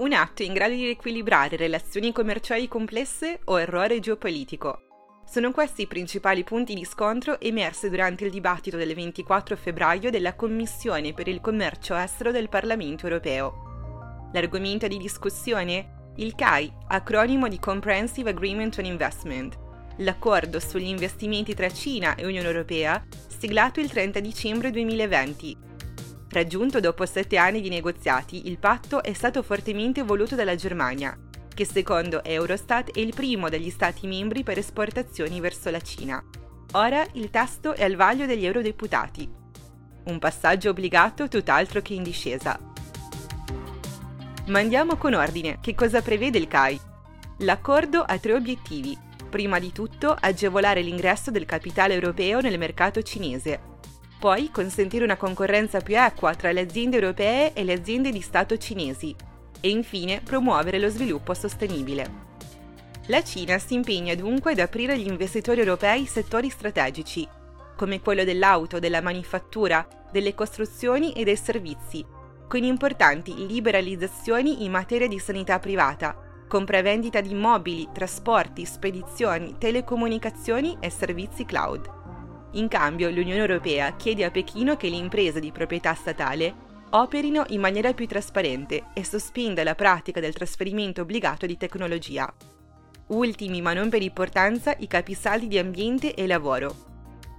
Un atto in grado di riequilibrare relazioni commerciali complesse o errore geopolitico? Sono questi i principali punti di scontro emersi durante il dibattito del 24 febbraio della Commissione per il commercio estero del Parlamento europeo. L'argomento di discussione? Il CAI, acronimo di Comprehensive Agreement on Investment, l'accordo sugli investimenti tra Cina e Unione Europea, siglato il 30 dicembre 2020 Raggiunto dopo sette anni di negoziati, il patto è stato fortemente voluto dalla Germania, che secondo Eurostat è il primo degli Stati membri per esportazioni verso la Cina. Ora il testo è al vaglio degli eurodeputati. Un passaggio obbligato tutt'altro che in discesa. Ma andiamo con ordine. Che cosa prevede il CAI? L'accordo ha tre obiettivi. Prima di tutto, agevolare l'ingresso del capitale europeo nel mercato cinese, poi consentire una concorrenza più equa tra le aziende europee e le aziende di Stato cinesi e infine promuovere lo sviluppo sostenibile. La Cina si impegna dunque ad aprire agli investitori europei settori strategici, come quello dell'auto, della manifattura, delle costruzioni e dei servizi, con importanti liberalizzazioni in materia di sanità privata, compravendita di immobili, trasporti, spedizioni, telecomunicazioni e servizi cloud. In cambio, l'Unione Europea chiede a Pechino che le imprese di proprietà statale operino in maniera più trasparente e sospenda la pratica del trasferimento obbligato di tecnologia. Ultimi, ma non per importanza, i capisaldi di ambiente e lavoro.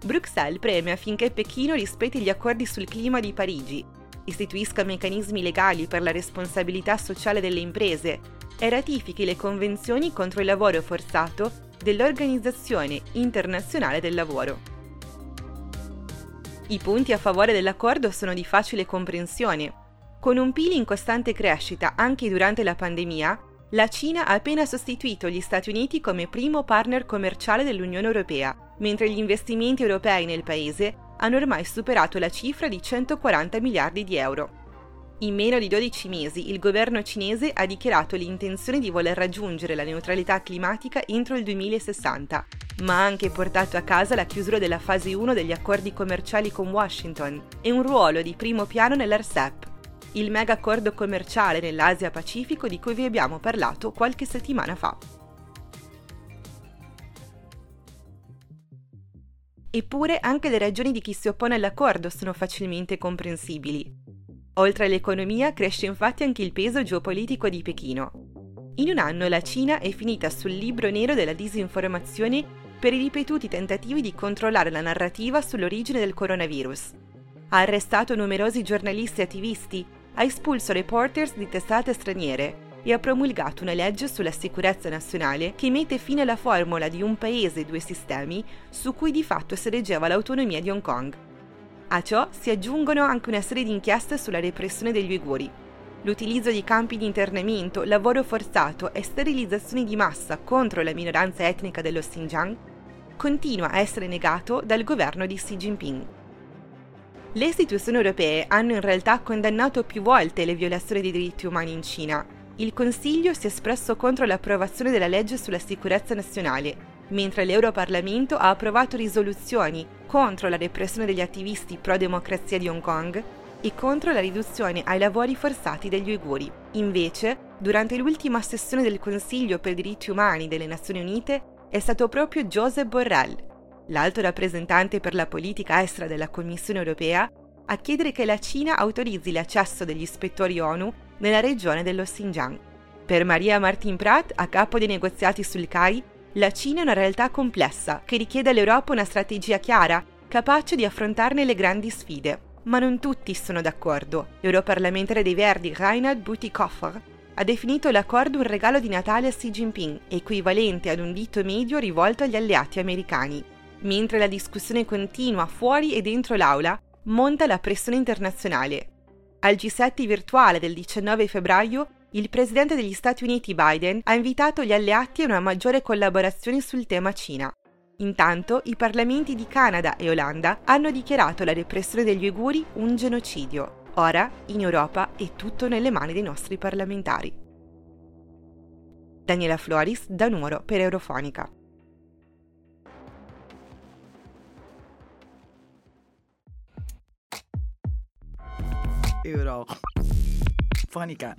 Bruxelles preme affinché Pechino rispetti gli accordi sul clima di Parigi, istituisca meccanismi legali per la responsabilità sociale delle imprese e ratifichi le convenzioni contro il lavoro forzato dell'Organizzazione internazionale del lavoro. I punti a favore dell'accordo sono di facile comprensione. Con un PIL in costante crescita anche durante la pandemia, la Cina ha appena sostituito gli Stati Uniti come primo partner commerciale dell'Unione Europea, mentre gli investimenti europei nel paese hanno ormai superato la cifra di 140 miliardi di euro. In meno di 12 mesi il governo cinese ha dichiarato l'intenzione di voler raggiungere la neutralità climatica entro il 2060, ma ha anche portato a casa la chiusura della fase 1 degli accordi commerciali con Washington e un ruolo di primo piano nell'ARCEP, il mega accordo commerciale nell'Asia Pacifico di cui vi abbiamo parlato qualche settimana fa. Eppure anche le ragioni di chi si oppone all'accordo sono facilmente comprensibili. Oltre all'economia cresce infatti anche il peso geopolitico di Pechino. In un anno la Cina è finita sul libro nero della disinformazione per i ripetuti tentativi di controllare la narrativa sull'origine del coronavirus. Ha arrestato numerosi giornalisti e attivisti, ha espulso reporters di testate straniere e ha promulgato una legge sulla sicurezza nazionale che mette fine alla formula di un paese e due sistemi su cui di fatto si reggeva l'autonomia di Hong Kong. A ciò si aggiungono anche una serie di inchieste sulla repressione degli uiguri. L'utilizzo di campi di internamento, lavoro forzato e sterilizzazioni di massa contro la minoranza etnica dello Xinjiang continua a essere negato dal governo di Xi Jinping. Le istituzioni europee hanno in realtà condannato più volte le violazioni dei diritti umani in Cina. Il Consiglio si è espresso contro l'approvazione della legge sulla sicurezza nazionale mentre l'Europarlamento ha approvato risoluzioni contro la repressione degli attivisti pro-democrazia di Hong Kong e contro la riduzione ai lavori forzati degli uiguri. Invece, durante l'ultima sessione del Consiglio per i diritti umani delle Nazioni Unite, è stato proprio Joseph Borrell, l'alto rappresentante per la politica estera della Commissione europea, a chiedere che la Cina autorizzi l'accesso degli ispettori ONU nella regione dello Xinjiang. Per Maria Martin Prat, a capo dei negoziati sul CAI, la Cina è una realtà complessa che richiede all'Europa una strategia chiara, capace di affrontarne le grandi sfide. Ma non tutti sono d'accordo. L'europarlamentare dei Verdi Reinhard Butikoffer ha definito l'accordo un regalo di Natale a Xi Jinping, equivalente ad un dito medio rivolto agli alleati americani. Mentre la discussione continua fuori e dentro l'aula, monta la pressione internazionale. Al G7 virtuale del 19 febbraio il presidente degli Stati Uniti Biden ha invitato gli alleati a una maggiore collaborazione sul tema Cina. Intanto i parlamenti di Canada e Olanda hanno dichiarato la repressione degli uiguri un genocidio. Ora, in Europa, è tutto nelle mani dei nostri parlamentari. Daniela Floris, da Nuoro per Eurofonica. Eurofonica.